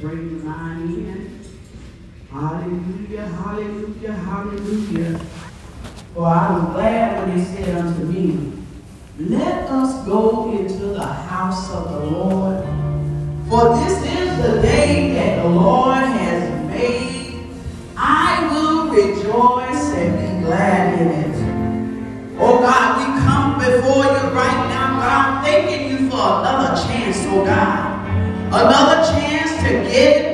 bring the line in. Hallelujah, hallelujah, hallelujah. For I was glad when they said unto me, Let us go into the house of the Lord. For this is the day that the Lord has made. I will rejoice and be glad in it. Oh God, we come before you right now, God, thanking you for another chance, oh God. Another chance to get.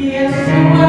He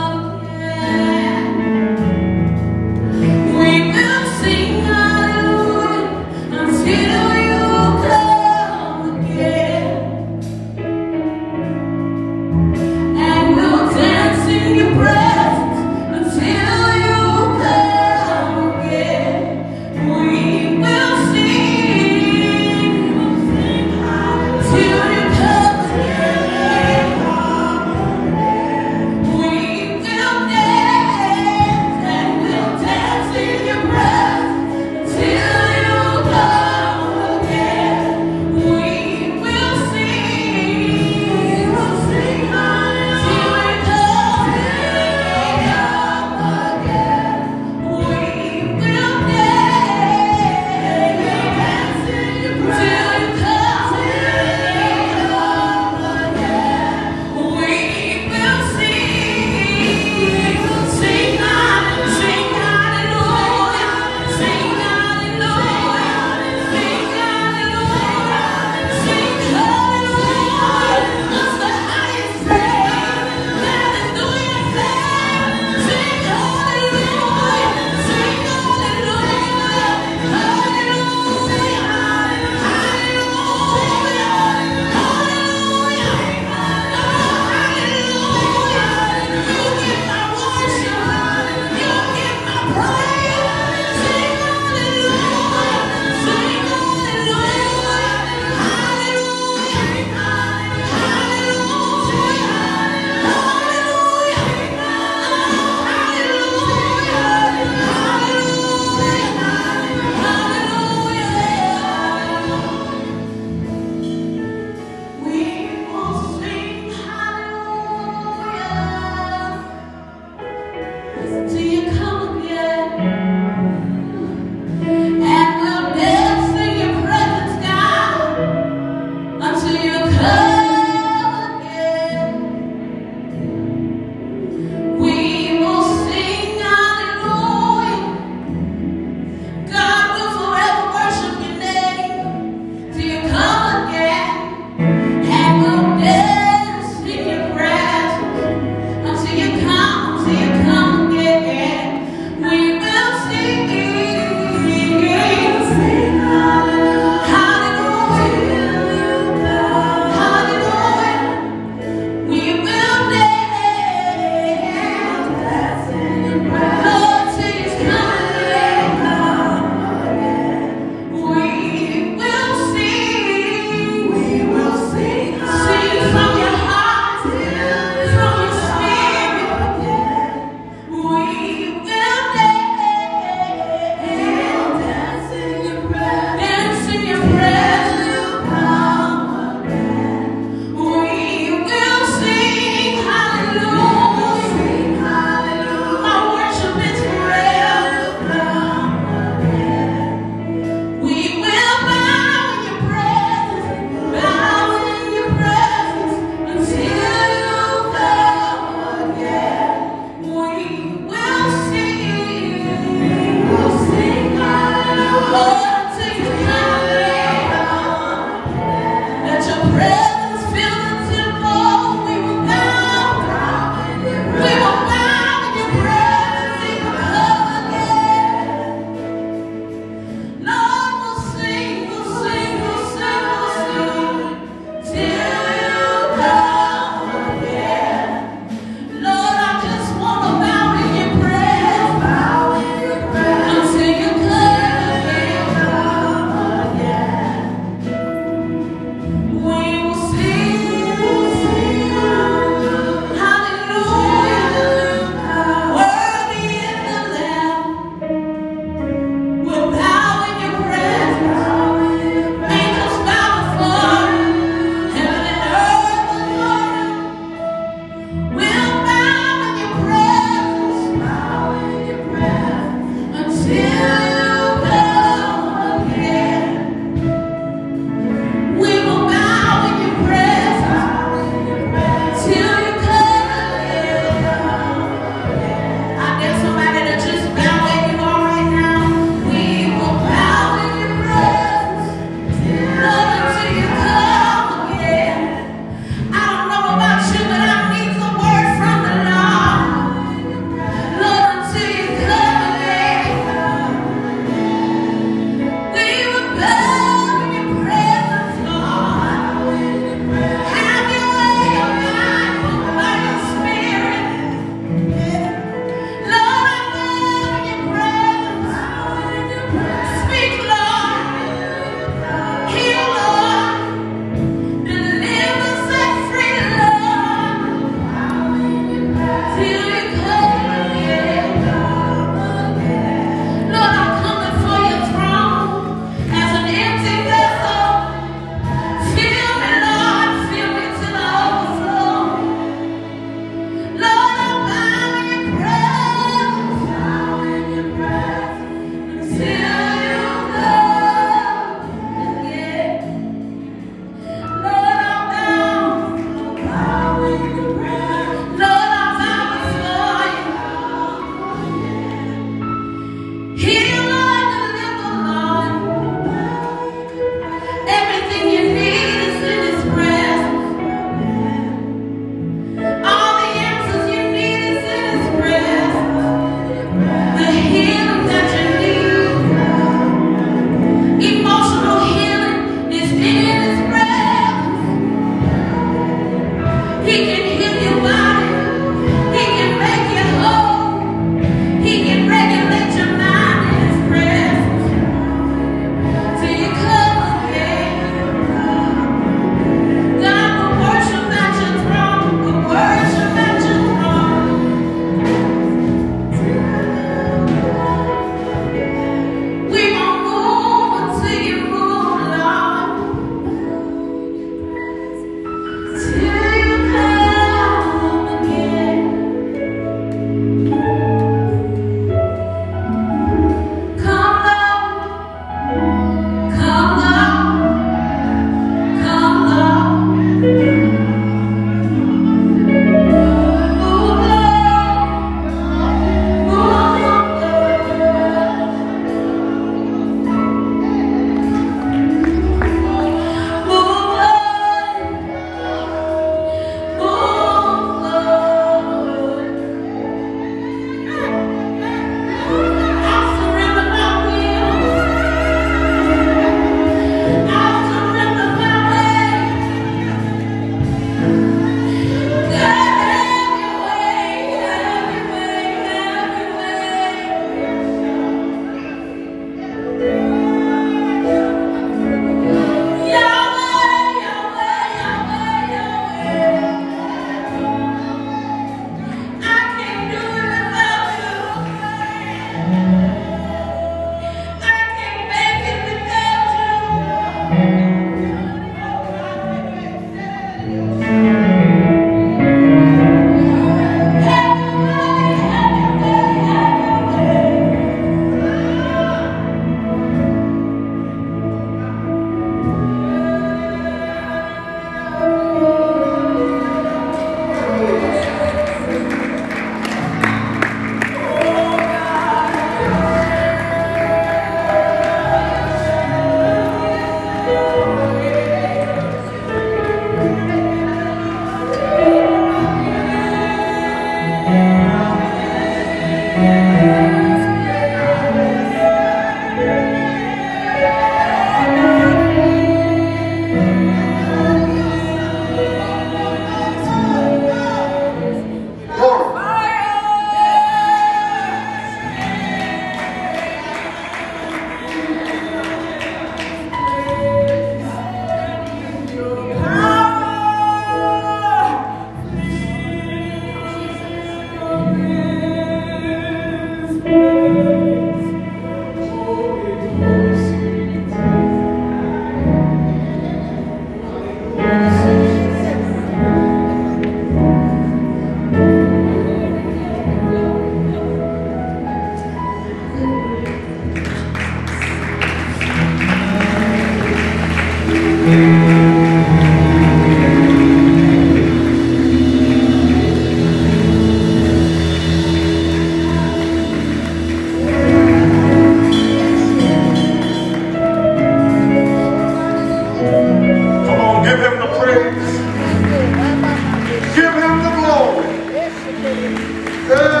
Good.